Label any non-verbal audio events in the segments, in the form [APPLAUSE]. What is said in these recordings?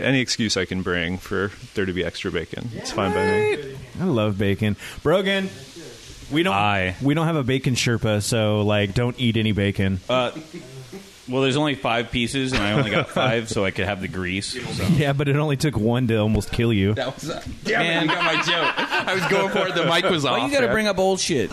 Any excuse I can bring for there to be extra bacon, it's fine by me. I love bacon. Brogan, we don't Aye. we don't have a bacon Sherpa, so like don't eat any bacon. Uh, well, there's only five pieces, and I only got [LAUGHS] five, so I could have the grease. So. Yeah, but it only took one to almost kill you. That was. Uh, damn it! You got my joke. I was going for it. The mic was off. Why you got to bring up old shit?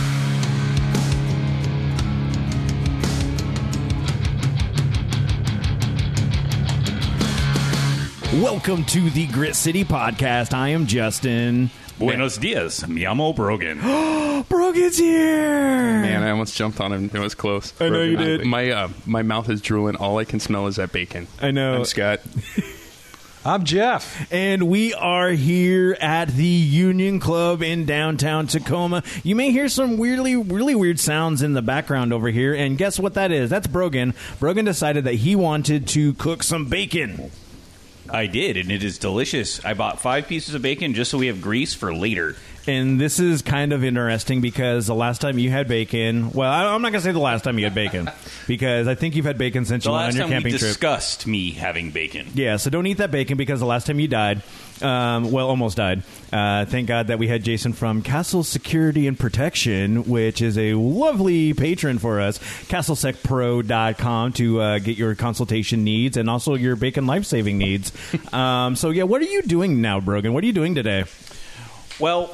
Welcome to the Grit City Podcast. I am Justin. Buenos dias, mi amo Brogan. [GASPS] Brogan's here. Man, I almost jumped on him. It was close. I know you Brogan. did. My uh, my mouth is drooling. All I can smell is that bacon. I know. I'm Scott. [LAUGHS] I'm Jeff. And we are here at the Union Club in downtown Tacoma. You may hear some weirdly, really weird sounds in the background over here. And guess what that is? That's Brogan. Brogan decided that he wanted to cook some bacon. I did, and it is delicious. I bought five pieces of bacon just so we have grease for later. And this is kind of interesting because the last time you had bacon, well, I- I'm not going to say the last time you had bacon [LAUGHS] because I think you've had bacon since you went on last your time we camping trip. discussed me having bacon. Yeah, so don't eat that bacon because the last time you died, um, well, almost died. Uh, thank God that we had Jason from Castle Security and Protection, which is a lovely patron for us, castlesecpro.com to uh, get your consultation needs and also your bacon life saving needs. [LAUGHS] um, so, yeah, what are you doing now, Brogan? What are you doing today? Well,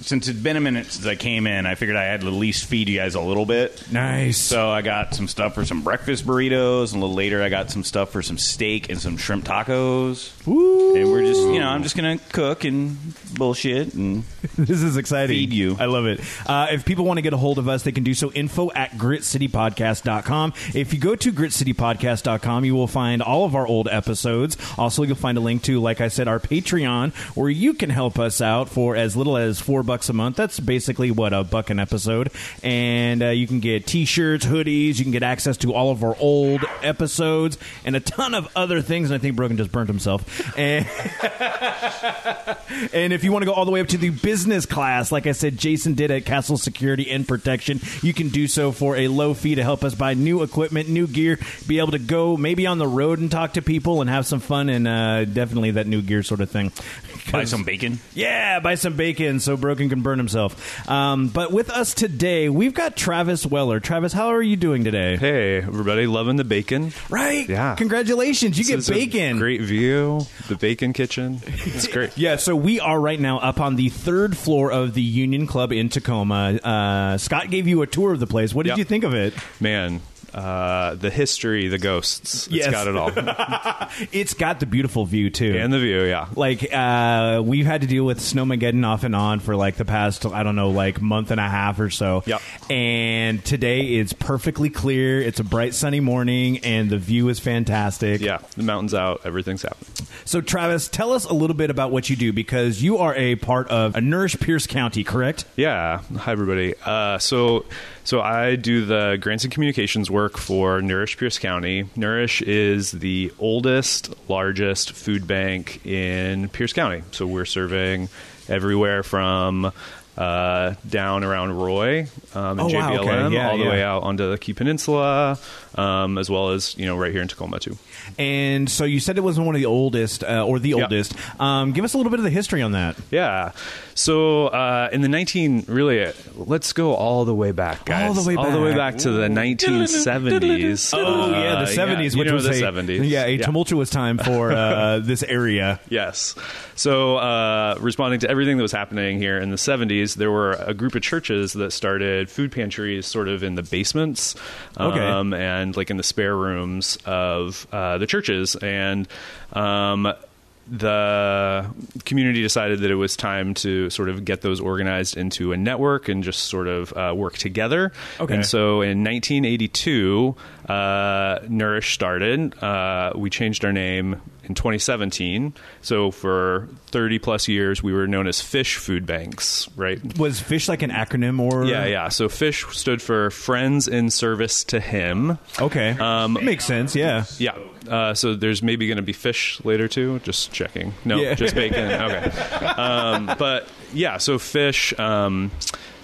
since it's been a minute since I came in, I figured I had to at least feed you guys a little bit. Nice. So I got some stuff for some breakfast burritos, and a little later I got some stuff for some steak and some shrimp tacos. Woo. And we're just, you know, I'm just gonna cook and bullshit and [LAUGHS] this is exciting. Feed you. I love it. Uh, if people want to get a hold of us, they can do so info at gritcitypodcast.com. If you go to gritcitypodcast.com, you will find all of our old episodes. Also, you'll find a link to, like I said, our Patreon, where you can help us out for as little as four bucks a month. That's basically what a buck an episode. And uh, you can get t-shirts, hoodies. You can get access to all of our old episodes and a ton of other things. And I think Brogan just burnt himself. And [LAUGHS] and if you want to go all the way up to the business class, like I said, Jason did at Castle Security and Protection, you can do so for a low fee to help us buy new equipment, new gear, be able to go maybe on the road and talk to people and have some fun and uh, definitely that new gear sort of thing. buy [LAUGHS] some bacon. Yeah, buy some bacon so Brogan can burn himself. Um, but with us today, we've got Travis Weller. Travis, how are you doing today? Hey, everybody, loving the bacon. Right? Yeah. Congratulations, you This get bacon. Great view. The bacon kitchen. It's great. [LAUGHS] Yeah, so we are right now up on the third floor of the Union Club in Tacoma. Uh, Scott gave you a tour of the place. What did Yep. you think of it? Man, uh, the history, the ghosts. It's Yes. got it all. [LAUGHS] It's got the beautiful view too. and the view, yeah. like uh, we've had to deal with snowmageddon off and on for like the past I don't know like month and a half or so. Yep. And today it's perfectly clear. It's a bright sunny morning and the view is fantastic. Yeah, the mountain's out. Everything's happening. So Travis, tell us a little bit about what you do because you are a part of a Nourish Pierce County, correct? Yeah. Hi, everybody. Uh, so, so I do the grants and communications work for Nourish Pierce County. Nourish is the oldest, largest food bank in Pierce County. So we're serving everywhere from uh, down around Roy um, and Oh, wow, JBLM okay. Yeah, all the yeah. way out onto the Key Peninsula, um, as well as you know right here in Tacoma too. And so you said it was one of the oldest uh, or the Yeah. oldest. Um, give us a little bit of the history on that. Yeah. So uh, in the 19, really, uh, let's go all the way back, guys. All the way back, All the way back. to the 1970s. Oh yeah, the seventies, you which was the a 70s. yeah a tumultuous time for uh, [LAUGHS] this area. Yes. So, uh, responding to everything that was happening here in the 70s, there were a group of churches that started food pantries sort of in the basements Okay. um, and like in the spare rooms of uh, the churches. And um, the community decided that it was time to sort of get those organized into a network and just sort of uh, work together. Okay. And so in 1982, uh, Nourish started. Uh, we changed our name in 2017. So for 30 plus years, we were known as Fish Food Banks, right? Was fish like an acronym or? Yeah, yeah. So Fish stood for Friends in Service to Him. Okay. Um, Makes sense. Yeah. Yeah. Uh, so there's maybe going to be fish later too. Just checking. No, Yeah. just bacon. [LAUGHS] Okay. Um, but yeah, so fish. Um,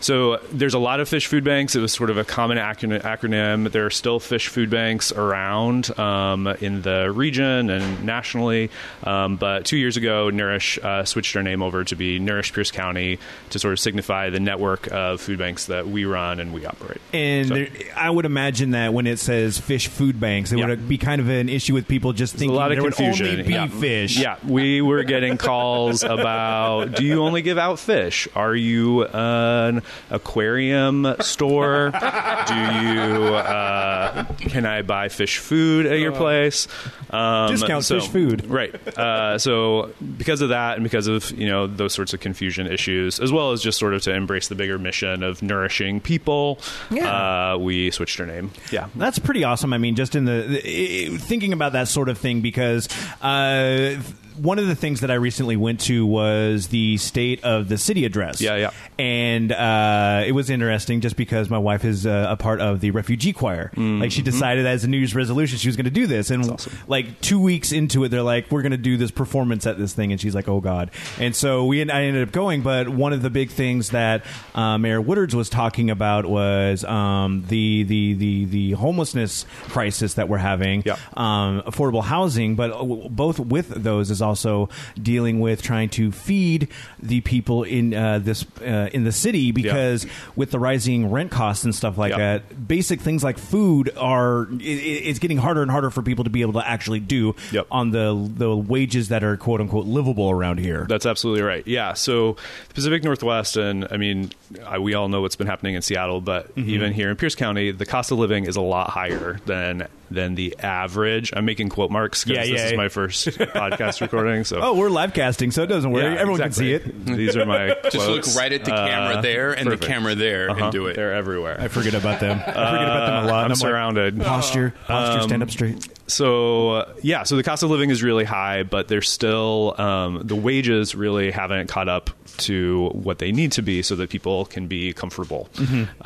so there's a lot of fish food banks. It was sort of a common acronym. There are still fish food banks around um, in the region and nationally. Um, but two years ago, Nourish uh, switched our name over to be Nourish Pierce County to sort of signify the network of food banks that we run and we operate. And So- there, I would imagine that when it says fish food banks, it Yeah. would be kind of an issue with people just a thinking lot of there confusion. would only be yeah. fish. Yeah, we were getting calls about do you only give out fish? Are you an aquarium store? Do you uh, can I buy fish food at your place? Um, Discount so- fish food. right? Uh, so because of that, and because of you know those sorts of confusion issues, as well as just sort of to embrace the bigger mission of nourishing people, Yeah. uh, we switched our name. Yeah. That's pretty awesome. I mean, just in the, the- thinking about that sort of thing, because uh, one of the things that I recently went to was the state of the city address. Yeah, yeah. And uh, it was interesting just because my wife is uh, a part of the refugee choir. Mm-hmm. Like, she decided as a New Year's resolution she was going to do this. And like two weeks into it, they're like, we're going to do this performance at this thing. And she's like, oh, God. And so we I ended up going. But one of the big things that uh, Mayor Woodards was talking about was um, the, the, the, the homelessness crisis that we're having, Yeah. um, affordable housing, but uh, both with those is also dealing with trying to feed the people in uh, this uh, in the city because with the rising rent costs and stuff like Yeah. that, basic things like food are i- i it's getting harder and harder for people to be able to actually do Yep. on the the wages that are quote unquote livable around here. That's absolutely right. Yeah. So the Pacific Northwest, and I mean, I, we all know what's been happening in Seattle, but Mm-hmm. even here in Pierce County, the cost of living is a lot higher than than the average. I'm making quote marks because Yeah, this yeah. is my first podcast recording. So oh, we're live casting, so it doesn't worry. Yeah, Everyone exactly. can see it. These are my Just look right at the camera Uh, there and perfect. the camera there Uh-huh. and do it. They're everywhere. I forget about them. I forget about them a lot. I'm and like, surrounded. posture, posture, stand up straight. So uh, yeah, so the cost of living is really high, but there's still um, the wages really haven't caught up to what they need to be, so that people can be comfortable.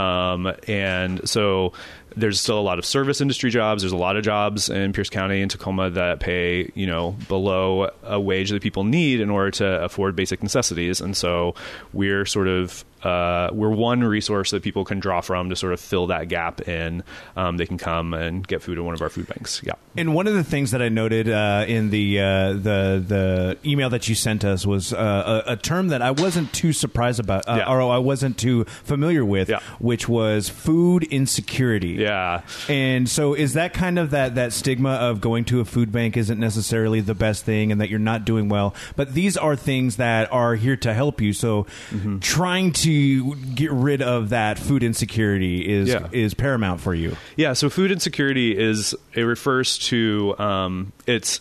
Um, and so there's still a lot of service industry jobs. There's a lot of jobs in Pierce County and Tacoma that pay you know below a wage that people need in order to afford basic necessities. And so we're sort of uh, we're one resource that people can draw from to sort of fill that gap in. Um, they can come and get food at one of our food banks. Yeah. And one of the things that I noted uh, in the uh, the the email that you sent us was uh, a, a term that I wasn't too surprised about, uh, Yeah. or I wasn't too familiar with, Yeah. which was food insecurity. Yeah. And so, is that kind of that that stigma of going to a food bank isn't necessarily the best thing, and that you're not doing well? But these are things that are here to help you. So, Mm-hmm. trying to get rid of that food insecurity is Yeah. is paramount for you. Yeah, so food insecurity is it refers to um, it's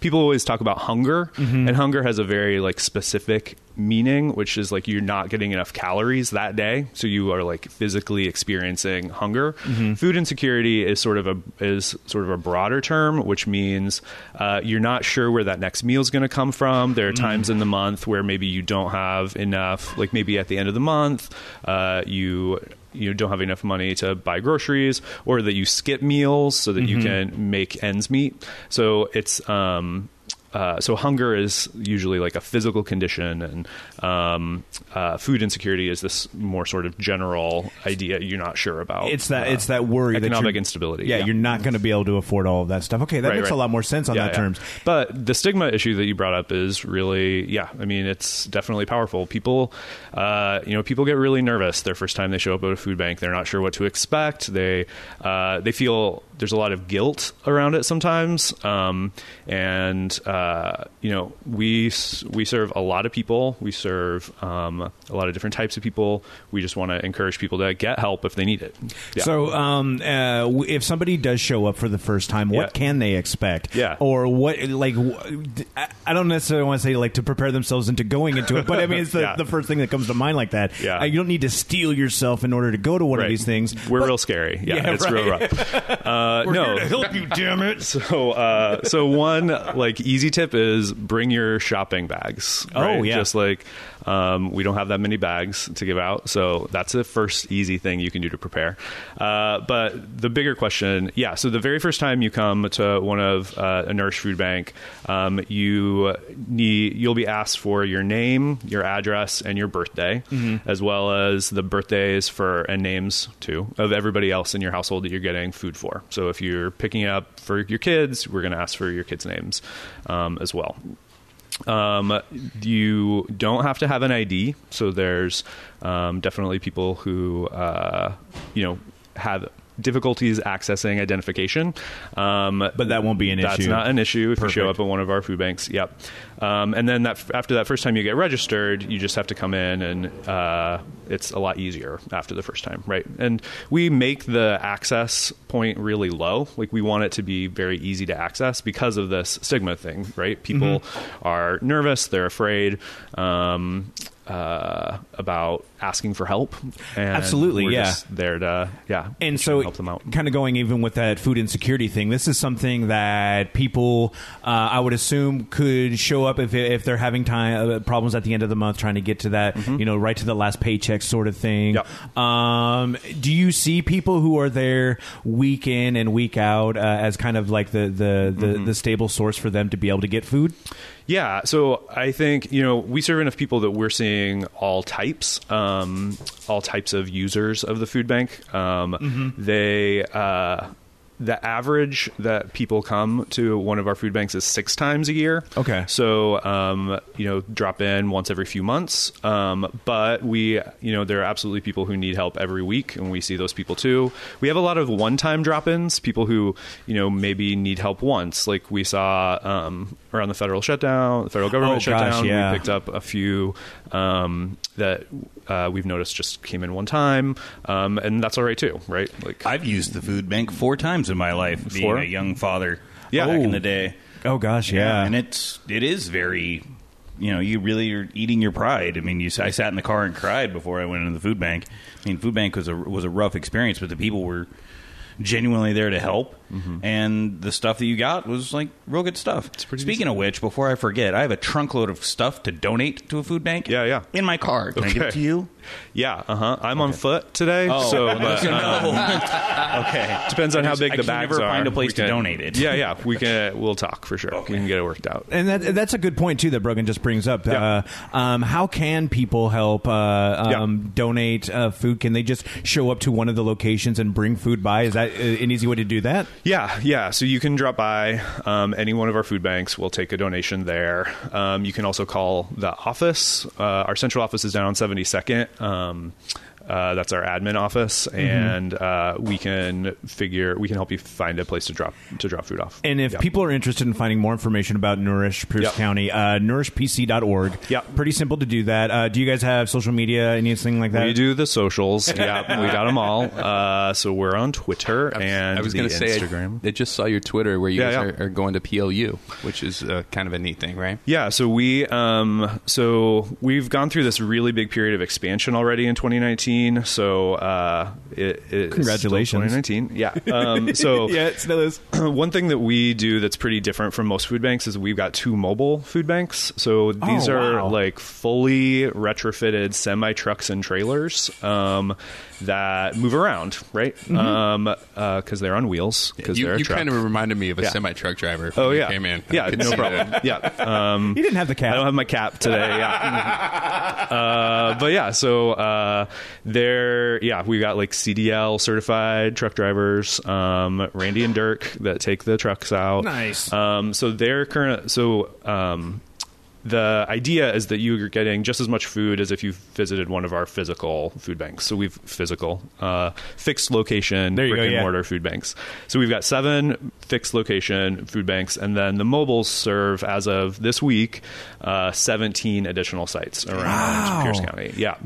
people always talk about hunger, and hunger has a very like specific meaning, which is like you're not getting enough calories that day, so you are like physically experiencing hunger. Food insecurity is sort of a is sort of a broader term, which means uh, you're not sure where that next meal is going to come from. There are times in the month where maybe you don't have enough, like maybe at the end of the month, uh, you you don't have enough money to buy groceries or that you skip meals so that you can make ends meet so it's um uh, so hunger is usually like a physical condition, and um, uh, food insecurity is this more sort of general idea you're not sure about. It's that Uh, it's that worry that economic you're- instability. Yeah, you're not going to be able to afford all of that stuff. Okay, that Right, makes a lot more sense on Yeah, that yeah. terms. But the stigma issue that you brought up is really, yeah. I mean, it's definitely powerful. People, uh, you know, people get really nervous their first time they show up at a food bank. They're not sure what to expect. They uh, they feel there's a lot of guilt around it sometimes, um, and uh, uh, you know, we we serve a lot of people. We serve um, a lot of different types of people. We just want to encourage people to get help if they need it. Yeah. So, um, uh, if somebody does show up for the first time, what Yeah. can they expect? Yeah. Or what, like, I don't necessarily want to say, like, to prepare themselves into going into it, but I mean, it's the, Yeah. the first thing that comes to mind like that. Yeah. Uh, you don't need to steel yourself in order to go to one of these things. We're But- real scary. Yeah, it's real right. rough. Uh, [LAUGHS] no, help you, damn it. So, uh, so one like easy tip is bring your shopping bags. Oh, right? yeah. just like um, we don't have that many bags to give out, so that's the first easy thing you can do to prepare. Uh, but the bigger question, yeah. So the very first time you come to one of uh, a Nourish Food Bank, um, you need you'll be asked for your name, your address, and your birthday, as well as the birthdays for and names too of everybody else in your household that you're getting food for. So if you're picking up for your kids, we're going to ask for your kids' names um, as well. Um, you don't have to have an ID, so there's um, definitely people who uh, you know have difficulties accessing identification. Um, But that won't be an that's issue. That's not an issue if you show up at one of our food banks. Yep. Um, and then that after that first time you get registered, you just have to come in, and uh, it's a lot easier after the first time, right? And we make the access point really low. Like we want it to be very easy to access because of this stigma thing, right? People Mm-hmm. are nervous, they're afraid. Um, uh, about asking for help, and Absolutely, we're yeah. just there to yeah, and so help them out. kind of going even with that food insecurity thing this is something that people uh, i would assume could show up if, if they're having time uh, problems at the end of the month trying to get to that you know right to the last paycheck sort of thing Yep. um, do you see people who are there week in and week out uh, as kind of like the the, the, the stable source for them to be able to get food Yeah, so I think you know we serve enough people that we're seeing all types, um, all types of users of the food bank. Um, They. Uh, the average that people come to one of our food banks is six times a year. Okay. So, um, you know, drop in once every few months. Um, but we, you know, there are absolutely people who need help every week, and we see those people too. We have a lot of one time drop ins, people who, you know, maybe need help once. Like we saw um, around the federal shutdown, the federal government Oh, gosh, shutdown. yeah. We picked up a few um, that uh, we've noticed just came in one time. Um, and that's all right too, right? Like, I've used the food bank four times in my life, being Four? a young father. Yeah. back Oh. in the day. oh gosh yeah, and it's it is very, you know, you really are eating your pride. I mean, you I sat in the car and cried before I went into the food bank. I mean, food bank was a was a rough experience, but the people were genuinely there to help, and the stuff that you got was like real good stuff. pretty Speaking of which, before I forget, I have a trunkload of stuff to donate to a food bank. Yeah, yeah. in my car. Can I give it Okay. to you? yeah, uh huh. I'm on foot today. so, but, uh, [LAUGHS] okay. depends on how big I the can bags never are. find a place We to donate it. Yeah, yeah. We can. We'll talk for sure. Okay. We can get it worked out. And that, that's a good point too that Brogan just brings up. Yeah. Uh, um, how can people help uh, um, donate uh, food? Can they just show up to one of the locations and bring food by? Is that an easy way to do that? Yeah, yeah. So you can drop by um, any one of our food banks. We'll take a donation there. Um, you can also call the office. Uh, our central office is down on 72nd. Um, uh, that's our admin office, Mm-hmm. and uh, we can figure we can help you find a place to drop to drop food off. And if Yeah. people are interested in finding more information about Nourish Pierce Yep. County, uh, nourishpc.org. Yep. Pretty simple to do that. Uh, do you guys have social media, anything like that? we do the socials, [LAUGHS] yeah, we got them all. Uh, so we're on Twitter and I was going going to to say, Instagram. I, I just saw your Twitter where you Yeah, guys yeah. Are, are going to PLU, which is uh, kind of a neat thing, right? Yeah, so we um, so we've gone through this really big period of expansion already in 2019. So uh, it, it's Congratulations. still 2019. Yeah. [LAUGHS] Um, so [LAUGHS] yeah, it still is. one thing that we do that's pretty different from most food banks is we've got two mobile food banks. So these Oh, are wow. like fully retrofitted semi trucks and trailers um, that move around, right? Because they're on wheels. Because You, they're a you truck. kind of reminded me of a Yeah. semi truck driver. Oh when you yeah, came in. Yeah, no [LAUGHS] problem. that. Yeah, um, You didn't have the cap. I don't have my cap today. Yeah, uh, but yeah. So uh, they're yeah, we got like CDL certified truck drivers, um, Randy and Dirk that take the trucks out. Nice. Um, so they're current. So um, the idea is that you're getting just as much food as if you visited one of our physical food banks. So we've physical, uh, fixed location, brick go, and yeah. mortar food banks. So we've got seven fixed location food banks, and then the mobiles serve as of this week uh, 17 additional sites around Wow. Pierce County. Yeah.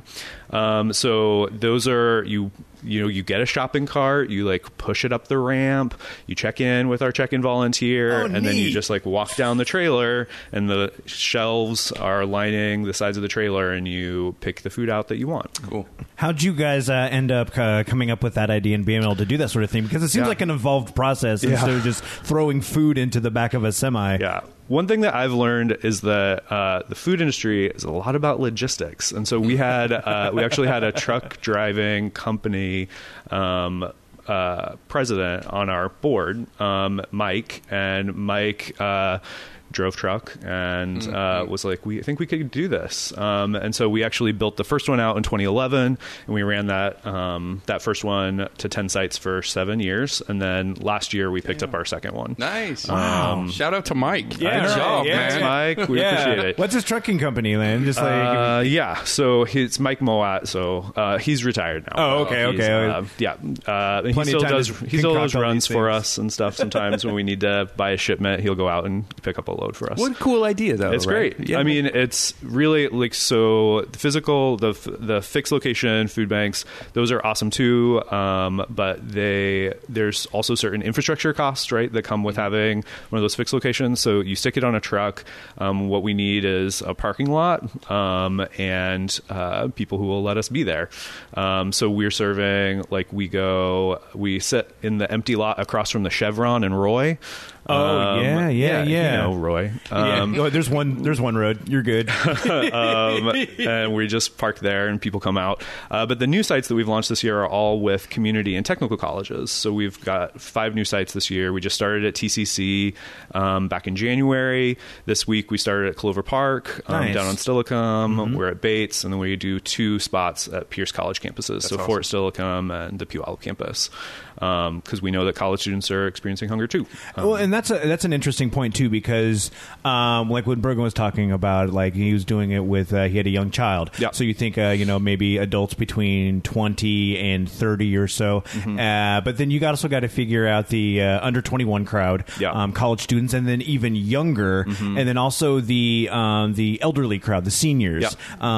Um, so those are you. You know, you get a shopping cart, you like push it up the ramp, you check in with our check-in volunteer, Oh, and then you just like walk down the trailer, and the shelves are lining the sides of the trailer, and you pick the food out that you want. Cool. How'd you guys uh, end up uh, coming up with that idea and being able to do that sort of thing? Because it seems Yeah. like an involved process Yeah. instead of just throwing food into the back of a semi. Yeah. One thing that I've learned is that uh, the food industry is a lot about logistics, and so we had uh, we actually had a truck driving company. Um, uh, president on our board, um, Mike, and Mike uh, drove truck and uh, was like, "We think we could do this." Um, and so we actually built the first one out in 2011, and we ran that um, that first one to 10 sites for seven years, and then last year we picked up our second one. Nice. Wow. Shout out to Mike. Yeah, Good right. job, Yeah, man. Mike, we Yeah. appreciate it. What's his trucking company, man? Just like Uh, yeah, so it's Mike Moat. So uh, he's retired now. Oh, okay, He's, okay. uh, yeah, uh, he still does. He still does runs for us and stuff. Sometimes when we need to buy a shipment, he'll go out and pick up a load for us. What a cool idea, though. It's right? great. I mean, it's really like so. The physical, the the fixed location food banks, those are awesome too. Um, but they there's also certain infrastructure costs, right, that come with having one of those fixed locations. So you stick it on a truck. Um, what we need is a parking lot um, and uh, people who will let us be there. Um, so we're serving like we go, we sit in the empty lot across from the Chevron and Roy. Oh, Um, yeah, yeah, you yeah. know, Roy. Yeah. Um, oh, there's one. There's one road. You're good. [LAUGHS] um, and we just park there and people come out. Uh, but the new sites that we've launched this year are all with community and technical colleges. So we've got five new sites this year. We just started at TCC um, back in January. This week we started at Clover Park um, Nice. down on Steilacoom. We're at Bates, and then we do two spots at Pierce College campuses. so Fort Steilacoom and the Puyallup campus, because we know that college students are experiencing hunger too. Um, well, and that's a, that's an interesting point too, because um, like when Brogan was talking about, like he was doing it with uh, he had a young child. Yeah. So you think uh, you know maybe adults between twenty and thirty or so, Mm-hmm. uh, but then you got also got to figure out the uh, under twenty one crowd, Yeah. Mm-hmm. um, college students, and then even younger, and then also the um, the elderly crowd, the seniors. Yeah.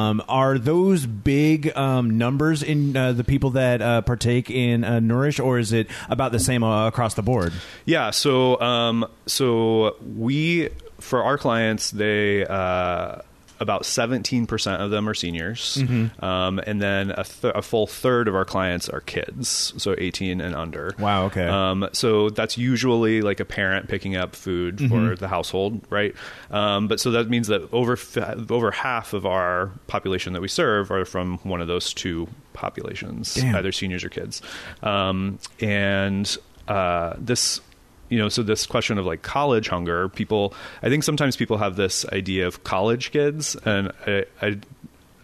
Um, are those big um, numbers in uh, the people that uh, partake in uh, Nourish, or is it about the same uh, across the board? Yeah, so um, so we for our clients, they uh, about seventeen percent of them are seniors, Mm-hmm. um, and then a, th- a full third of our clients are kids, so eighteen and under. Wow, okay. Um, so that's usually like a parent picking up food Mm-hmm. for the household, right? Um, but so that means that over f- over half of our population that we serve are from one of those two populations, Damn. either seniors or kids. Um, and uh, this, you know, so this question of like college hunger, people, I think sometimes people have this idea of college kids, and I, I,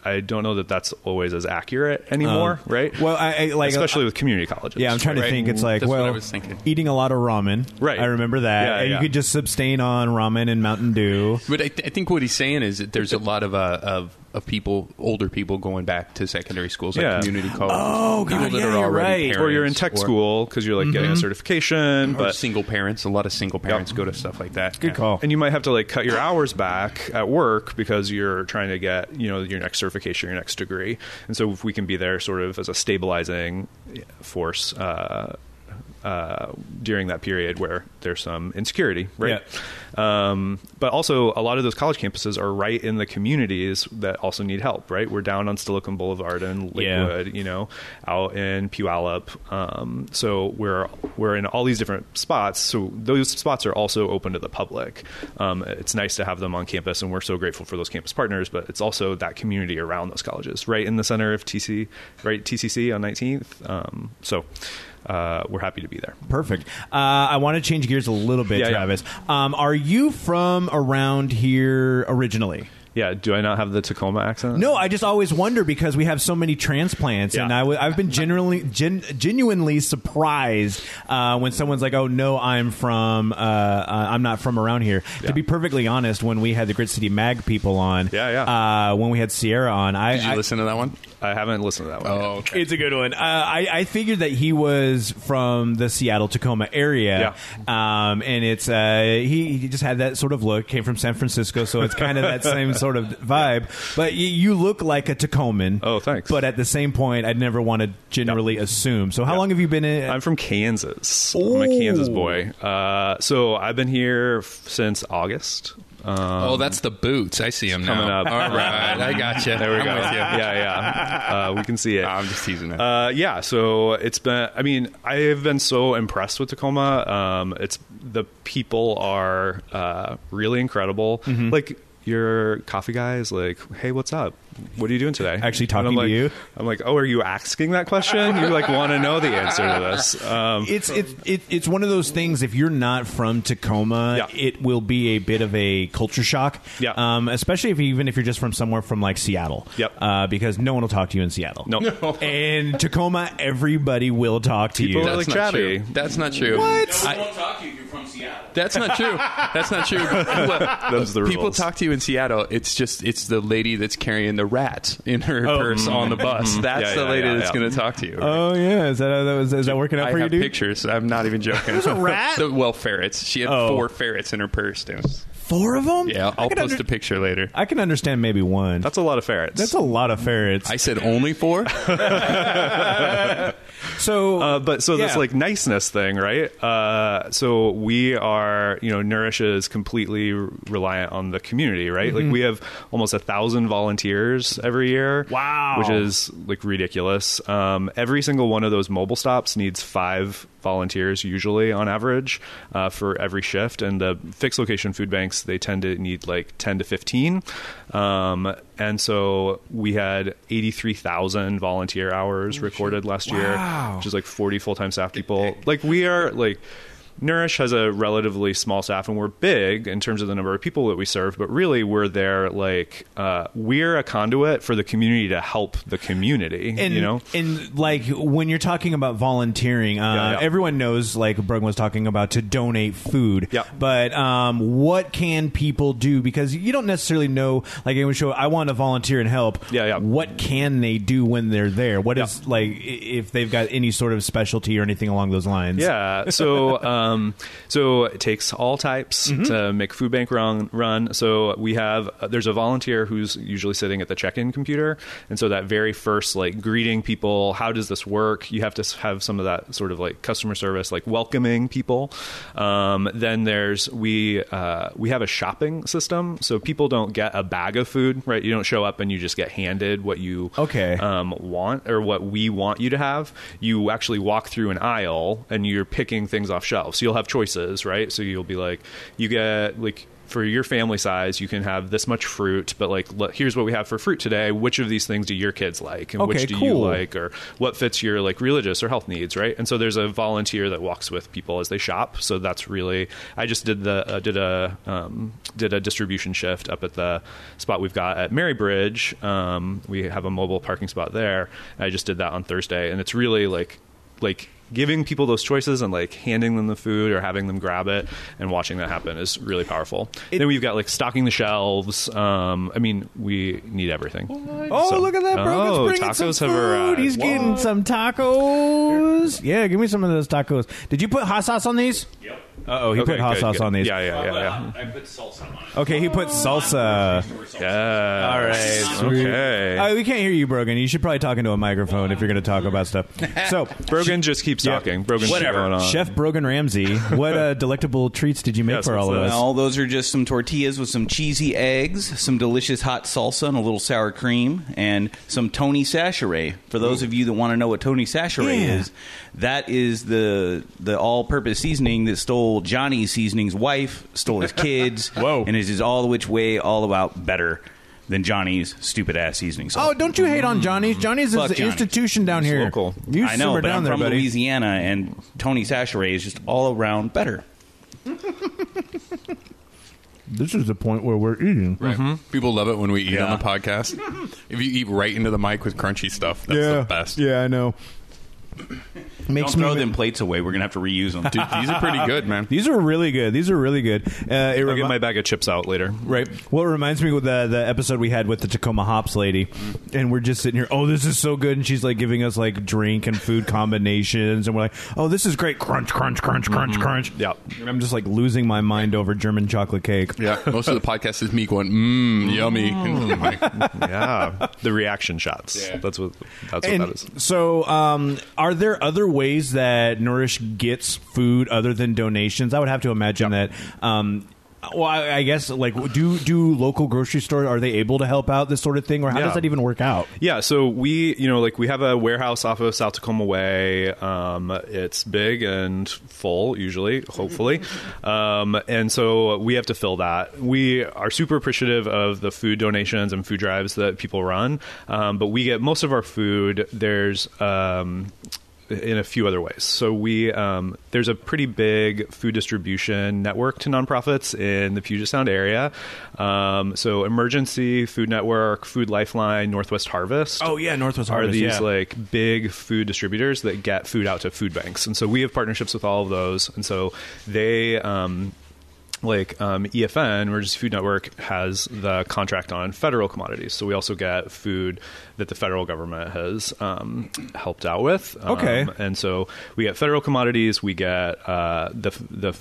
I don't know that that's always as accurate anymore, Um, right? Well, I, I like especially with community colleges. Yeah, I'm trying to think. It's like That's what well, I was thinking. eating a lot of ramen. Right. I remember that. Yeah, and yeah. you could just sustain on ramen and Mountain Dew. But I, th- I think what he's saying is that there's a lot of uh, of of people, older people, going back to secondary schools, like Yeah. community colleges. Oh, people God, that yeah, are you're already right. or you're in tech school because you're like getting a certification, or but single parents. A lot of single parents go to stuff like that. Good call. and you might have to like cut your hours back at work because you're trying to get you know your next certification, your next degree, and so if we can be there sort of as a stabilizing force. Uh, uh, during that period where there's some insecurity, right? Um, but also, a lot of those college campuses are right in the communities that also need help, right? We're down on Steilacoom Boulevard and Yeah. Lakewood, you know, out in Puyallup. Um, so we're we're in all these different spots. So those spots are also open to the public. Um, it's nice to have them on campus, and we're so grateful for those campus partners. But it's also that community around those colleges, right in the center of TC, right TCC on 19th. Um, so uh, we're happy to be there. Perfect. Uh, I want to change gears a little bit, Yeah, yeah. Travis. Um, are you from around here originally? Yeah. Do I not have the Tacoma accent? No, I just always wonder because we have so many transplants, and Yeah. I w- I've been genuinely gen- genuinely surprised uh, when someone's like, "Oh no, I'm from uh, uh, I'm not from around here." Yeah. To be perfectly honest, when we had the Grit City Mag people on, Yeah, yeah. uh, when we had Sierra on, I, Did you I listen to that one? I haven't listened to that one. Oh, yet. okay. It's a good one. Uh, I, I figured that he was from the Seattle Tacoma area, um, and it's uh, he, he just had that sort of look. Came from San Francisco, so it's kind of that [LAUGHS] same sort of vibe. But you, you look like a Tacoman. Oh, thanks. But at the same point, I'd never want to generally assume. So how Yeah. long have you been in? I'm from Kansas. I'm a Kansas boy. Uh, so I've been here f- since August. Um, oh, that's the boots. I see them coming now. up. All right, I got you. There we I'm go. Yeah, yeah. Uh, we can see it. I'm just teasing it. Uh, yeah, so it's been. I mean, I have been so impressed with Tacoma. Um, it's the people are uh, really incredible. Mm-hmm. Like your coffee guy is like, "Hey, what's up? What are you doing today?" Actually talking I'm to like- you? I'm like, "Oh, are you asking that question? You like want to know the answer to this?" Um, it's it's it, it's one of those things. If you're not from Tacoma, Yeah. it will be a bit of a culture shock. Yeah. Um, especially if even if you're just from somewhere from like Seattle. Yep. Uh, because no one will talk to you in Seattle. no, And [LAUGHS] Tacoma, everybody will talk to People you. That's like not chatty. true. That's not true. What? I- won't talk to you if you're from Seattle. that's not true. That's not true. Look, [LAUGHS] Those are the people rules. talk to you in Seattle. It's just it's the lady that's carrying the rat in her oh, purse on the bus. Mm-hmm. That's Oh. Yeah, the yeah, lady yeah, that's yeah. going to talk to you. Oh yeah, is that that was, is that working out I for you, dude? pictures. I'm not even joking. There's a [LAUGHS] rat? The- well, ferrets. She had Oh. four ferrets in her purse. Dude. Four of them? Yeah, I I'll post under- a picture later. I can understand maybe one. That's a lot of ferrets. That's a lot of ferrets. I said only four. [LAUGHS] [LAUGHS] so, Uh, but so this like niceness thing, right? Uh, so we are, you know, Nourish is completely reliant on the community, right? Mm-hmm. Like we have almost a thousand volunteers every year. Wow. which is like ridiculous. Um, every single one of those mobile stops needs five volunteers usually on average uh, for every shift, and the fixed location food banks they tend to need like ten to fifteen. Um, and so we had eighty three thousand volunteer hours recorded last Wow. year, which is like forty full time staff people. Like we are like. Nourish has a relatively small staff, and we're big in terms of the number of people that we serve. But really, we're there like uh, we're a conduit for the community to help the community. and you know, and like when you're talking about volunteering, uh, Yeah, yeah. everyone knows like Brogan was talking about to donate food. Yeah. But um, what can people do? Because you don't necessarily know. Like would show, I want to volunteer and help. Yeah, yeah. What can they do when they're there? What is Yeah. like if they've got any sort of specialty or anything along those lines? Yeah. So, um, [LAUGHS] so it takes all types Mm-hmm. to make food bank run. Run. So we have uh, there's a volunteer who's usually sitting at the check-in computer, and so that very first like greeting people, how does this work? You have to have some of that sort of like customer service, like welcoming people. Um, then there's we uh, we have a shopping system, so people don't get a bag of food, right? You don't show up and you just get handed what you Okay. um, want or what we want you to have, you actually walk through an aisle and you're picking things off shelves. So you'll have choices, right? So you'll be like, you get like for your family size, you can have this much fruit, but like, look, here's what we have for fruit today. Which of these things do your kids like, and Okay, which do you like, or what fits your like religious or health needs, right? And so there's a volunteer that walks with people as they shop. So that's really, I just did the uh, did a um, did a distribution shift up at the spot we've got at Marybridge. Um, we have a mobile parking spot there. I just did that on Thursday, and it's really like like giving people those choices and like handing them the food or having them grab it and watching that happen is really powerful. then we've got like stocking the shelves. Um, I mean, we need everything. Oh, So- look at that, Brogan's Oh, bringing tacos some have food. arrived. He's getting some tacos. Yeah, give me some of those tacos. Did you put hot sauce on these? Yep. Uh oh, he Okay, put hot good, sauce good. on these. Yeah, yeah, yeah, yeah. I put salsa on it. Okay, he put salsa. Yeah. All right, sweet. Okay. Uh, we can't hear you, Brogan. You should probably talk into a microphone if you're going to talk about stuff. [LAUGHS] So, Brogan just keeps Yeah. talking. Brogan's Whatever. going on. Chef Brogan Ramsey, what uh, delectable treats did you make Yes, for all of what's us? that? Well, those are just some tortillas with some cheesy eggs, some delicious hot salsa, and a little sour cream, and some Tony Chachere. For those of you that want to know what Tony Chachere Yeah. is, that is the the all-purpose seasoning that stole Johnny Seasoning's wife, stole his kids, [LAUGHS] Whoa. and it is all which way all about better than Johnny's stupid ass seasoning. Oh, don't you hate on Johnny's? Johnny's is Fuck the Johnny's. institution down here. local. You I know, simmer but down I'm there, from buddy. Louisiana, and Tony Chachere is just all around better. [LAUGHS] this is the point where we're eating. Right. Mm-hmm. People love it when we eat on the podcast. [LAUGHS] if you eat right into the mic with crunchy stuff, that's the best. Yeah, I know. Don't Makes throw me. them plates away. We're gonna have to reuse them. Dude, these are pretty [LAUGHS] good, man. These are really good. These are really good. Uh, it I'll remi- get my bag of chips out later. Right. Well, it reminds me of the the episode we had with the Tacoma Hops lady, and we're just sitting here. Oh, this is so good, and she's like giving us like drink and food combinations, and we're like, oh, this is great. Crunch, crunch, crunch, crunch, crunch. Yeah. And I'm just like losing my mind over German chocolate cake. Yeah, most of the podcast is me going, mmm, yummy. [LAUGHS] Yeah, the reaction shots. Yeah. That's what that's what And that is. so, um, are there other ways that Nourish gets food other than donations? I would have to imagine that. Um, well, I, I guess like do do local grocery stores are they able to help out this sort of thing, or how Yeah. does that even work out? Yeah, so we, you know, like we have a warehouse off of South Tacoma Way. Um, it's big and full, usually, hopefully, [LAUGHS] um, and so we have to fill that. We are super appreciative of the food donations and food drives that people run, um, but we get most of our food. There's um, in a few other ways. So we um, there's a pretty big food distribution network to nonprofits in the Puget Sound area. Um, so Emergency Food Network, Food Lifeline, Northwest Harvest. Oh, yeah, Northwest Harvest are these yeah. like big food distributors that get food out to food banks, and so we have partnerships with all of those, and so they. Um, like um, EFN, Emergency Food Network, has the contract on federal commodities. So we also get food that the federal government has um, helped out with. Um, Okay. and so we get federal commodities. We get uh, the the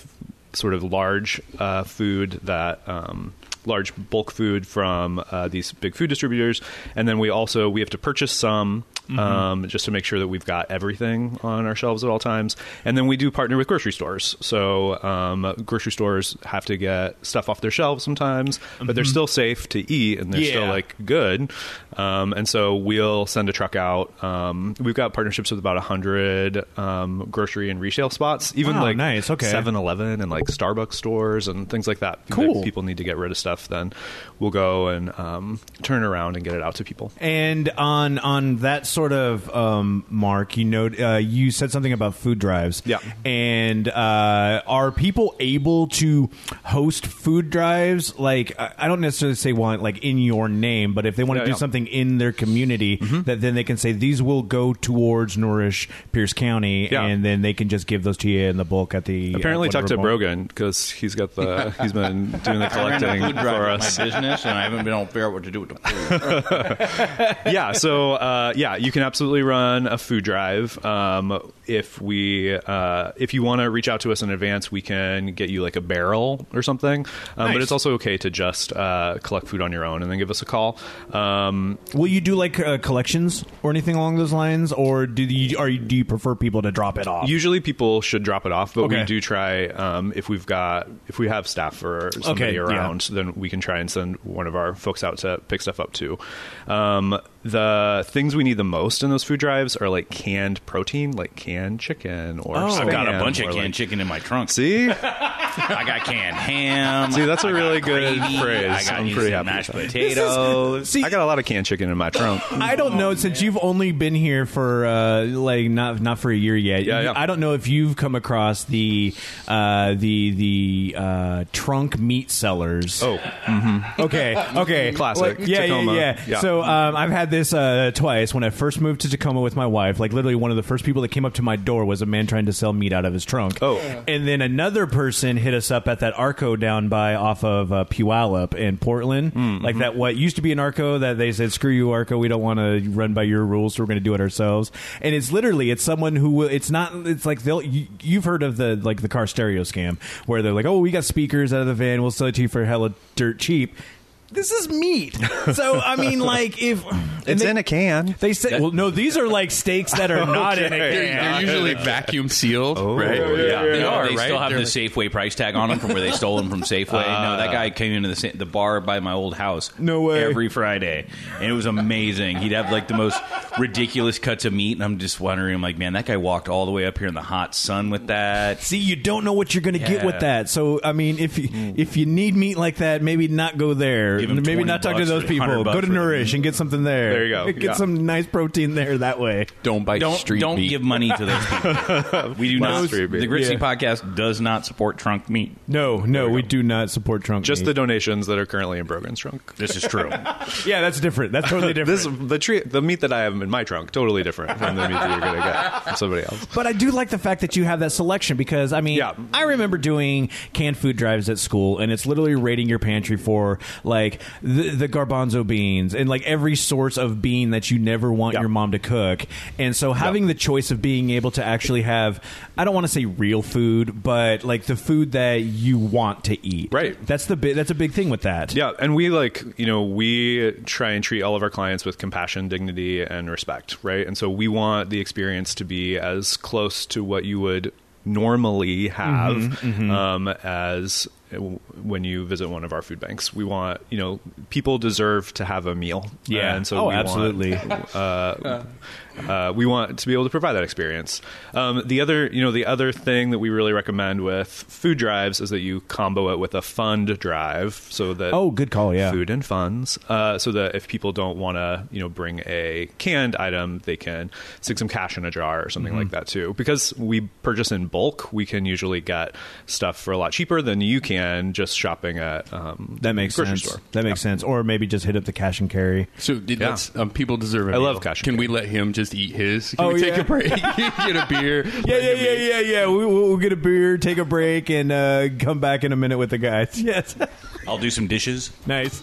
sort of large uh, food that. Um, large bulk food from uh, these big food distributors and then we also we have to purchase some um, just to make sure that we've got everything on our shelves at all times. And then we do partner with grocery stores. So um, grocery stores have to get stuff off their shelves sometimes but they're still safe to eat and they're still like good. Um, and so we'll send a truck out. Um, we've got partnerships with about 100 um, grocery and resale spots even Wow, like nice. Okay. 7-eleven and like starbucks stores and things like that. Cool. If people need to get rid of stuff then we'll go and um, turn around and get it out to people. And on on that sort of um, mark, you know, uh, you said something about food drives. Yeah. And uh, are people able to host food drives? Like, I I don't necessarily say want like in your name, but if they want to Yeah, do yeah. Mm-hmm. something in their community, that then they can say these will go towards Nourish Pierce County, Yeah. and then they can just give those to you in the bulk at the. apparently uh, talk to whatever point. brogan because he's got the he's been doing the [LAUGHS] I ran a collecting food drive for with us my business, and I haven't been able to figure out what to do with the food. [LAUGHS] yeah, so uh, yeah, you can absolutely run a food drive. Um, if we, uh, if you want to reach out to us in advance, we can get you like a barrel or something. Um, Nice. But it's also okay to just uh, collect food on your own and then give us a call. Um, Will you do like uh, collections or anything along those lines, or do you are you, do you prefer people to drop it off? Usually, people should drop it off, but Okay. we do try um, if we've got if we have staff or somebody Okay, yeah. around, then we can try and send one of our folks out to pick stuff up too. Um, the things we need the most in those food drives are like canned protein, like canned chicken or Oh. I've got a bunch of canned like- chicken in my trunk. See, [LAUGHS] I got canned ham. See, that's a I got really good gravy, phrase. I got I'm pretty happy mashed with that. potatoes. See, I got a lot of canned chicken in my trunk. I don't know since you've only been here for uh, like not not for a year yet. Yeah, yeah. I don't know if you've come across the uh, the the uh, trunk meat sellers. Oh, okay, okay, Classic. Like, yeah, yeah, yeah, Yeah. So um, I've had this uh, twice when I first moved to Tacoma with my wife. Like literally, one of the first people that came up to my door was a man trying to sell meat out of his trunk. Oh. and then another person hit us up at that Arco down by off of uh, Puyallup in Portland, Mm-hmm. like that. What used to be an Arco that they said, "Screw you, Arco. We don't want to run by your rules, so we're going to do it ourselves." And it's literally it's someone who will. It's not. It's like they'll. You, you've heard of the like the car stereo scam where they're like, "Oh, we got speakers out of the van. We'll sell it to you for hella dirt cheap." This is meat. So I [LAUGHS] mean, like if it's they- in a can. They say, well, no, these are like steaks that are [LAUGHS] not in a Okay. They're, can. they're usually vacuum sealed, oh. right? Yeah, They are, They right? still have They're- the Safeway price tag on them from where they stole them from Safeway. [LAUGHS] Ah. no, that guy came into the the bar by my old house. No way. Every Friday, and it was amazing. He'd have like the most ridiculous cuts of meat, and I'm just wondering, I'm like, man, that guy walked all the way up here in the hot sun with that. See, you don't know what you're going to get with that. So, I mean, if you, if you need meat like that, maybe not go there. Give 'em maybe not talk to those people. Go to Nourish meat. and get something there. There you go. Get Yeah. some nice protein there that way. Don't buy Don't street don't meat. give money to those people. [LAUGHS] we do not. street meat. The Grit City Yeah. podcast does not support trunk meat. No, no, we do not support trunk Just meat. the donations that are currently in Brogan's trunk. This is true. [LAUGHS] yeah, that's different. That's totally [LAUGHS] different. This the tree, the meat that I have in my trunk totally different from the meat that you're going to get from somebody else. But I do like the fact that you have that selection because I mean, Yeah. I remember doing canned food drives at school, and it's literally rating your pantry for like the, the garbanzo beans and like every source of bean that you never want Yeah. your mom to cook. And so having the choice of being able to actually have, I don't want to say real food, but like the food that you want to eat. Right. That's the bi- that's a big thing with that. Yeah, and we like you know we try and treat all of our clients with compassion, dignity, and respect, right? And so we want the experience to be as close to what you would normally have Mm-hmm, Um, as when you visit one of our food banks. We want you know people deserve to have a meal. Yeah. and so oh, we want- absolutely. Uh, we want to be able to provide that experience. Um, the other, you know, the other thing that we really recommend with food drives is that you combo it with a fund drive, so that Oh, good call, yeah. food and funds, uh, so that if people don't want to, you know, bring a canned item, they can stick some cash in a jar or something Mm-hmm. like that too. Because we purchase in bulk, we can usually get stuff for a lot cheaper than you can just shopping at um, that makes grocery sense. store. That makes sense. Or maybe just hit up the cash and carry. So did Yeah. that's, um, people deserve. I I love cash and Can we carry. let him just eat his? Can Oh, we take yeah. a break? [LAUGHS] Get a [LAUGHS] beer. Yeah, yeah, yeah, yeah, yeah. We, we'll, we'll get a beer, take a break, and uh, come back in a minute with the guys. [LAUGHS] Yes, I'll do some dishes. nice.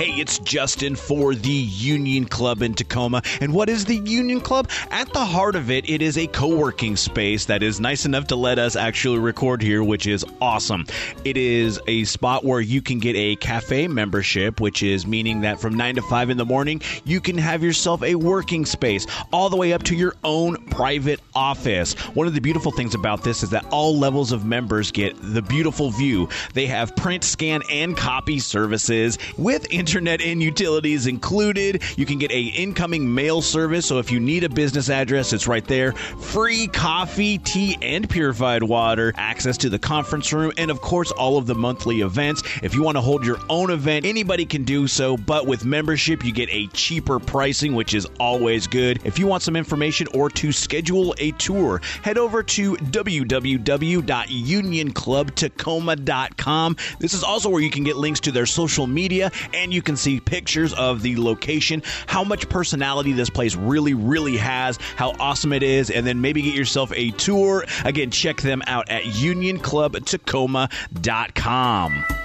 Hey, it's Justin for the Union Club in Tacoma. And what is the Union Club? At the heart of it, it is a co working space that is nice enough to let us actually record here, which is awesome. It is a spot where you can get a cafe membership, which is meaning that from 9 to 5 in the morning, you can have yourself a working space, all the way up to your own private office. One of the beautiful things about this is that all levels of members get the beautiful view. They have print, scan, and copy services with internet and utilities included. You can get a incoming mail service, so if you need a business address, it's right there. Free coffee, tea, and purified water, access to the conference room, and of course all of the monthly events. If you want to hold your own event, anybody can do so, but with membership you get a cheaper pricing, which is always good. If you want some information or to schedule a tour, head over to www.unionclubtacoma.com. This is also where you can get links to their social media and you can see pictures of the location, how much personality this place really, really has, how awesome it is, and then maybe get yourself a tour. Again, check them out at unionclubtacoma.com.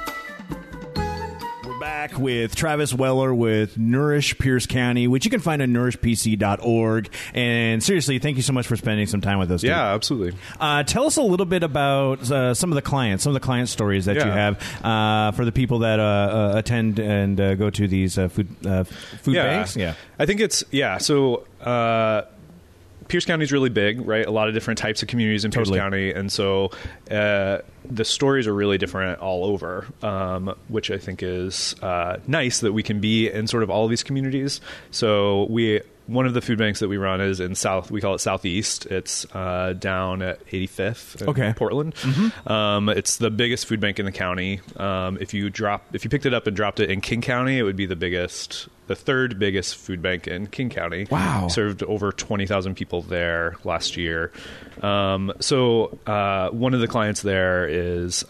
Back with Travis Weller with Nourish Pierce County, which you can find at nourishpc.org. And seriously, thank you so much for spending some time with us. dude. Yeah, absolutely. Uh, tell us a little bit about uh, some of the clients, some of the client stories that you have uh, for the people that uh, uh, attend and uh, go to these uh, food uh, food banks. Yeah. I think it's yeah. So uh, Pierce County is really big, right? A lot of different types of communities in Pierce County, and so uh, the stories are really different all over, um, which I think is uh, nice that we can be in sort of all of these communities. So we. One of the food banks that we run is in South. We call it Southeast. It's uh, down at 85th in Okay. Portland. Um, it's the biggest food bank in the county. Um, if you drop, if you picked it up and dropped it in King County, it would be the biggest, the third biggest food bank in King County. Wow. served over 20,000 people there last year. Um, so uh, one of the clients there is.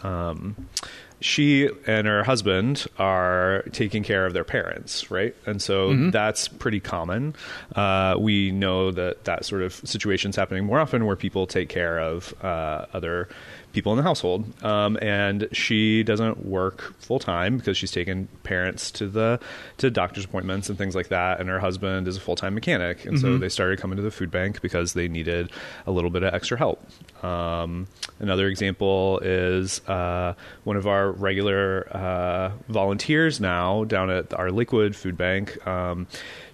She and her husband are taking care of their parents, right? And so that's pretty common. Uh, we know that that sort of situation is happening more often where people take care of uh, other people in the household. Um, and she doesn't work full time because she's taken parents to the to doctor's appointments and things like that. And her husband is a full time mechanic, and so they started coming to the food bank because they needed a little bit of extra help. Um, another example is uh, one of our regular uh, volunteers now down at our Lakewood Food Bank. Um,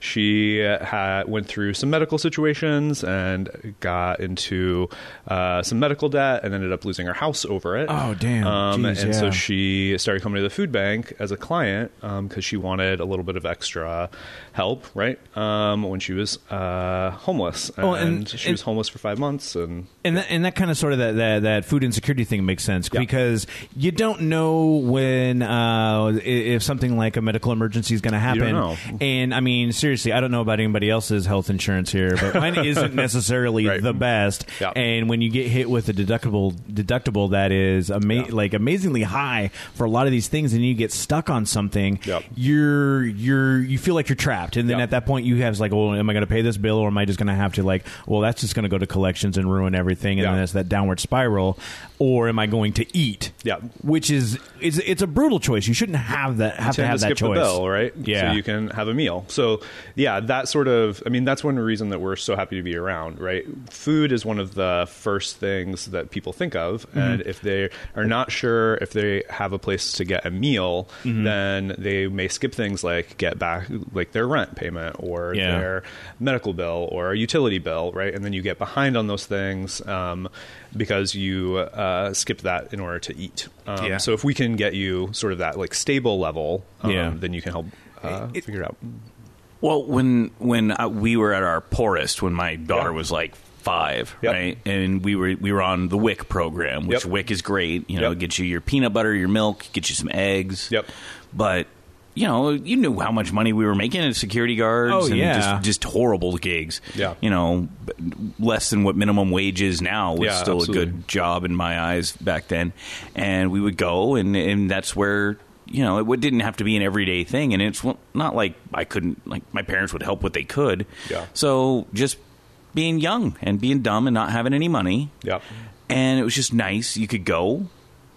she had went through some medical situations and got into uh, some medical debt and ended up losing her house over it. Oh, damn. Um, Jeez, and so she started coming to the food bank as a client because she wanted a little bit of extra help, right? Um, when she was uh, homeless, and, Well, and- she and- was homeless for five months, and And that, and that kind of sort of that, that, that food insecurity thing makes sense because you don't know when uh, if something like a medical emergency is going to happen. don't know. And I mean, seriously, I don't know about anybody else's health insurance here, but mine [LAUGHS] isn't necessarily Right. the best. Yeah. And when you get hit with a deductible deductible that is ama- like amazingly high for a lot of these things, and you get stuck on something, Yep. you're you're you feel like you're trapped. And then Yep. at that point, you have like, well, am I going to pay this bill, or am I just going to have to like, well, that's just going to go to collections and ruin everything, and Yeah. then it's that downward spiral, or am I going to eat? Yeah. which is it's it's a brutal choice. You shouldn't have that have to have to that choice. the bill, right? Yeah. So you can have a meal. So yeah, that sort of. I mean, that's one reason that we're so happy to be around, right? Food is one of the first things that people think of, Mm-hmm. and if they are not sure if they have a place to get a meal, Mm-hmm. then they may skip things like get back like their rent payment or Yeah. their medical bill or a utility bill, right? And then you get behind on those things um, because you uh, skip that in order to eat. Um, Yeah. So if we can get you sort of that like stable level, um, Yeah. then you can help uh, It- figure it out. Well, when when uh, we were at our poorest, when my daughter Yeah. was like five, Yep. right, and we were we were on the WIC program, which Yep. WIC is great. You know, Yep. get you your peanut butter, your milk, get you some eggs. Yep. But you know, you knew how much money we were making as security guards. Oh, and yeah. just, just horrible gigs. Yeah. you know, less than what minimum wage is now was Yeah, still absolutely. a good job in my eyes back then. And we would go, and and that's where you know it didn't have to be an everyday thing. And it's not like I couldn't like my parents would help what they could. Yeah. So just being young and being dumb and not having any money. Yep. And it was just nice. You could go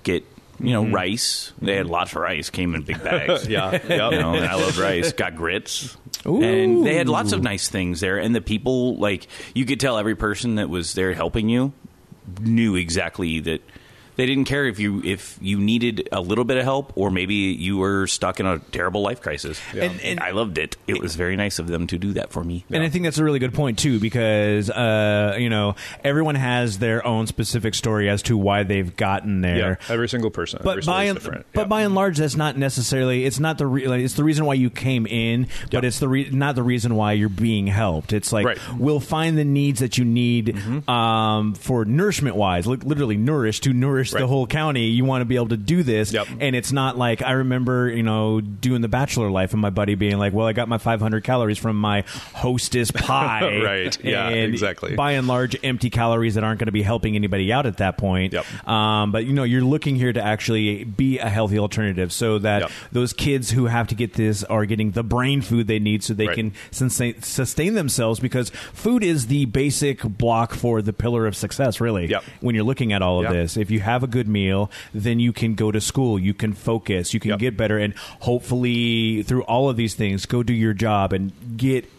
get you know rice. They had lots of rice. Came in big bags. Mm-hmm. [LAUGHS] Yeah. Yep. You know, and I love rice. Got grits. Ooh. And they had lots of nice things there. And the people, like, you could tell every person that was there helping you knew exactly that they didn't care if you if you needed a little bit of help or maybe you were stuck in a terrible life crisis. And- and- I loved it. It was very nice of them to do that for me. And I think that's a really good point too, because uh, you know everyone has their own specific story as to why they've gotten there. Yeah. Every single person. But story by is and, different. but Yeah. by and large, that's not necessarily. It's not the re, like, it's the reason why you came in, but it's the re, not the reason why you're being helped. It's like Right. Mm-hmm. we'll find the needs that you need um, for nourishment wise, like literally nourish to nourish the Right. whole county. You want to be able to do this, Yep. and it's not like I remember you know doing the bachelor life and my buddy being like, "Well, I got my 500 calories from my hostess [LAUGHS] pie." Right. Yeah, exactly. By and large, empty calories that aren't going to be helping anybody out at that point. Yep. Um, but you know, you're looking here to actually be a healthy alternative, so that Yep. those kids who have to get this are getting the brain food they need, so they Right. can sustain, sustain themselves. Because food is the basic block for the pillar of success. Really, Yep. when you're looking at all of this, if you have a good meal, then you can go to school, you can focus, you can Yep. get better, and hopefully through all of these things, go do your job and get.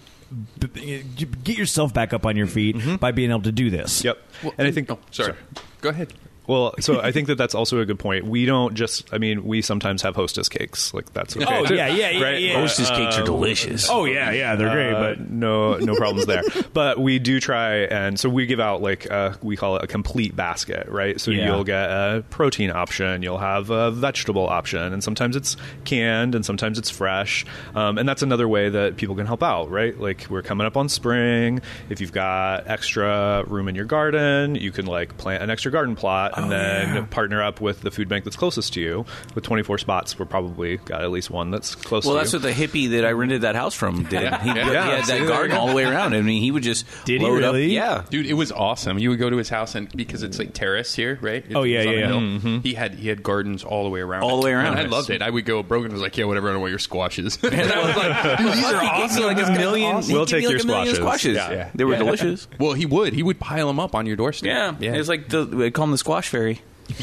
Get yourself back up on your feet mm-hmm. by being able to do this. Yep. and I think. Oh, sorry. Go ahead. Well, so I think that that's also a good point. We don't just. I mean, we sometimes have hostess cakes. Like that's okay. Oh, too, yeah, yeah, yeah, right? yeah. Hostess cakes are delicious. Oh yeah, yeah, they're great, Uh, but no no problems there [LAUGHS] but we do try and so we give out like uh we call it a complete basket right so Yeah. you'll get a protein option you'll have a vegetable option and sometimes it's canned and sometimes it's fresh um, and that's another way that people can help out right like we're coming up on spring if you've got extra room in your garden you can like plant an extra garden plot and oh, then partner up with the food bank that's closest to you with 24 spots we're probably got at least one that's close to you. Well, to that's you what the hippie that I rented that house from did. Yeah. He, Yeah. he had that there garden all the way around. I mean, he would just Did he load up. Yeah. Dude, it was awesome. You would go to his house, and because it's like terrace here, right? It Oh, yeah, was yeah, yeah. hill. Mm-hmm. He had he had gardens all the way around, All the way around And I loved it. I would go. Brogan was like, "Yeah, whatever. I don't want your squashes." [LAUGHS] and I was like, [LAUGHS] "Dude, these are awesome." like a million. We'll take you your like a million squashes. squashes. Yeah. They were delicious. Well, he would. He would pile them up on your doorstep. Yeah, yeah. it's like the they call them the squash fairy.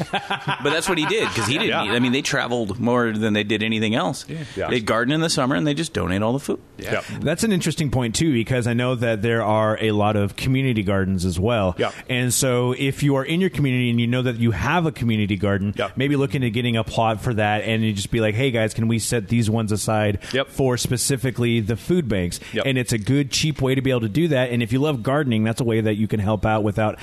But that's what he did because he didn't. Yeah. Need, I mean, they traveled more than they did anything else. Yeah. They'd garden in the summer and they just donate all the food. yeah. That's an interesting point too, because I know that there are a lot of community gardens as well. Yeah. And so, if you are in your community and you know that you have a community garden, Yeah. maybe look into getting a plot for that, and you just be like, "Hey guys, can we set these ones aside Yep. for specifically the food banks?" Yep. And it's a good, cheap way to be able to do that. And if you love gardening, that's a way that you can help out without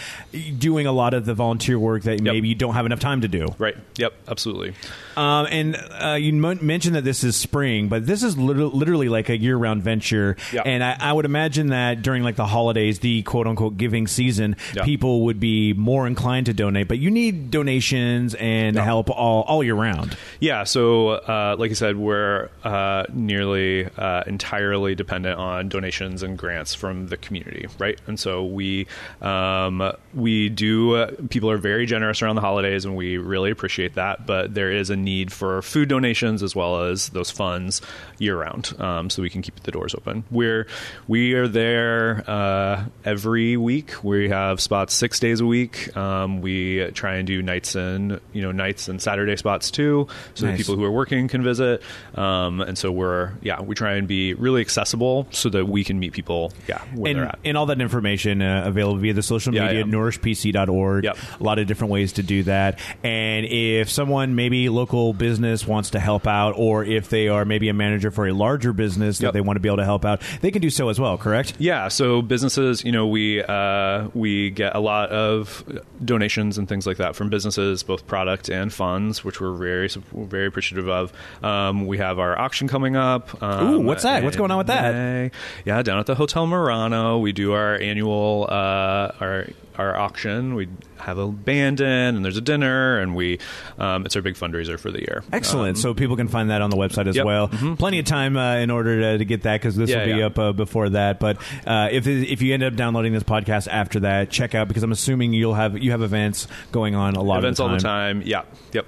doing a lot of the volunteer work that maybe you don't don't have enough time to do. Right. Yep. Absolutely. Um, and uh, you mo- mentioned that this is spring, but this is lit- literally like a year-round venture. Yeah. And I, I would imagine that during like the holidays, the quote-unquote giving season, Yeah. people would be more inclined to donate. But you need donations and Yeah. help all all year round. Yeah. So, uh, like I said, we're uh, nearly uh, entirely dependent on donations and grants from the community, right? And so we um, we do. Uh, people are very generous around the holidays, and we really appreciate that. But there is a need for food donations as well as those funds year round, um, so we can keep the doors open. We're we are there uh, every week. We have spots six days a week. Um, we try and do nights and you know nights and Saturday spots too, so that people who are working can visit. Um, and so we're yeah we try and be really accessible so that we can meet people yeah where they're And, at. and all that information uh, available via the social Yeah, media, yeah. nourishpc.org. Yep. A lot of different ways to do that. And if someone, maybe local business, wants to help out, or if they are maybe a manager for a larger business that Yep. they want to be able to help out, they can do so as well, correct? Yeah, so businesses, you know, we uh, we get a lot of donations and things like that from businesses, both product and funds, which we're very very appreciative of. Um, we have our auction coming up. Um, Ooh, what's that? What's going on with that? May. Yeah, down at the Hotel Murano, we do our annual uh, our our auction. We have a band in, and there's dinner, and we um, it's our big fundraiser for the year. Excellent. Um, so people can find that on the website as Yep. well. Mhm. Plenty of time uh, in order to, to get that because this Yeah, will be yeah. up uh, before that. But uh, if if you end up downloading this podcast after that, check out because I'm assuming you'll have you have events going on a lot events of the all the time. Yeah. Yep.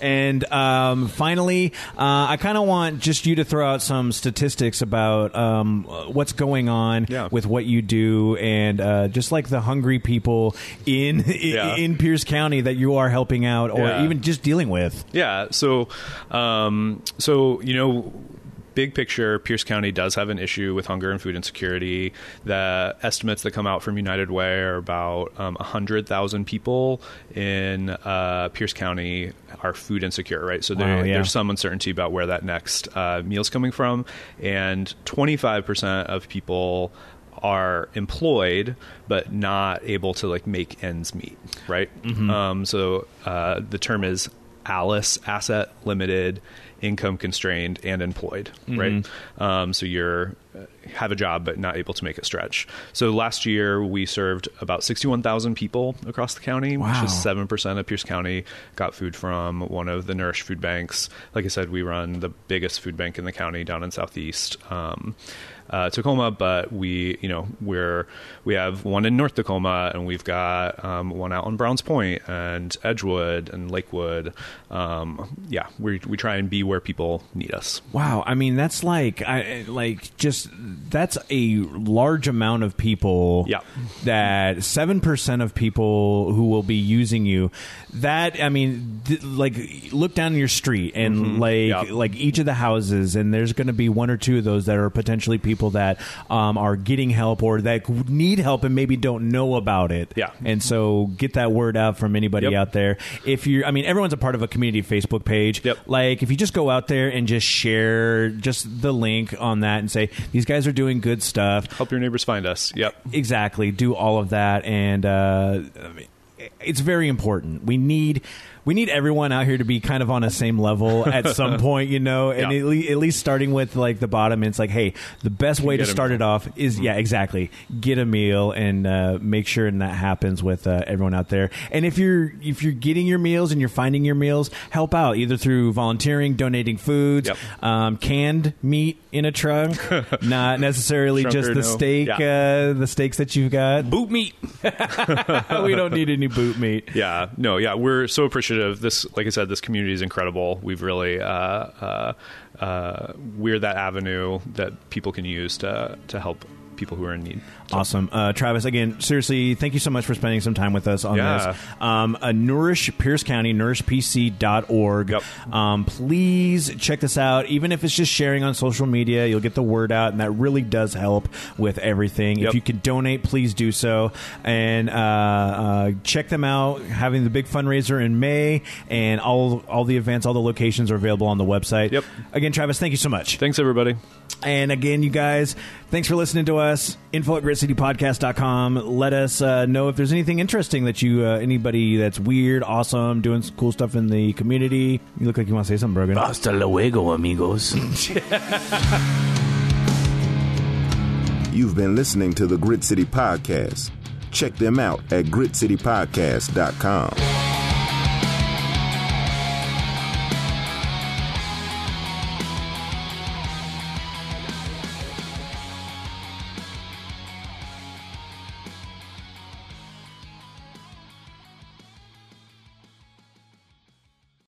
And um, finally, uh, I kind of want just you to throw out some statistics about um, what's going on Yeah. with what you do, and uh, just like the hungry people in [LAUGHS] Yeah. in Pierce County that you are helping out, or Yeah. even just dealing with. Yeah. So, um, so you know, big picture, Pierce County does have an issue with hunger and food insecurity. The estimates that come out from United Way are about um, hundred thousand people in uh, Pierce County are food insecure. Right. So there, Wow, yeah. there's some uncertainty about where that next uh, meal's coming from, and 25 percent of people are employed but not able to like make ends meet right um, so uh, the term is ALICE asset limited income constrained and employed right? Um, so you're uh, have a job but not able to make it stretch. So last year we served about 61000 people across the county Wow. which is 7% of pierce county. Got food from one of the nourish food banks. Like i said we run the biggest food bank in the county down in southeast. Um, uh, Tacoma, but we, you know, we're we have one in North Tacoma, and we've got um, one out on Browns Point and Edgewood and Lakewood. Um, yeah, we we try and be where people need us. Wow, I mean that's like I like just that's a large amount of people. Yeah. That seven percent of people who will be using you. That I mean, th- like look down your street and like Mm-hmm. Yeah. like each of the houses, and there's going to be one or two of those that are potentially people that um, are getting help or that need help and maybe don't know about it. Yeah. and so get that word out from anybody Yep. out there. If you're, I mean, everyone's a part of a community Facebook page. Yep. Like if you just go out there and just share just the link on that and say these guys are doing good stuff. Help your neighbors find us. Yep. Exactly. Do all of that, and uh, it's very important. We need. We need everyone out here to be kind of on the same level at [LAUGHS] some point, you know, and Yeah. at, le- at least starting with like the bottom. It's like, hey, the best way to start meal. it off is, yeah, exactly, get a meal and uh, make sure and that happens with uh, everyone out there. And if you're if you're getting your meals and you're finding your meals, help out either through volunteering, donating foods, Yep. um, canned meat in a trunk, [LAUGHS] not necessarily Trunk just the no. steak, Yeah. uh, the steaks that you've got. Boot meat. [LAUGHS] we don't need any boot meat. Yeah, no, yeah, we're so appreciative. Of this, like I said, this community is incredible. We've really, uh, uh, uh, we're that avenue that people can use to to help people who are in need. Awesome, uh, Travis. Again, seriously, thank you so much for spending some time with us on Yeah. this. Um, uh, Nourish Pierce County, nourishpc.org. Yep. Um, please check this out. Even if it's just sharing on social media, you'll get the word out, and that really does help with everything. If you can donate, please do so, and uh, uh, check them out. Having the big fundraiser in May, and all all the events, all the locations are available on the website. Yep. Again, Travis, thank you so much. Thanks, everybody. And again, you guys, Thanks for listening to us. Info at gritcitypodcast.com. Let us uh, know if there's anything interesting that you, uh, anybody that's weird, awesome, doing some cool stuff in the community. You look like you want to say something, Brogan. Hasta luego, amigos. [LAUGHS] You've been listening to the Grit City Podcast. Check them out at gritcitypodcast.com.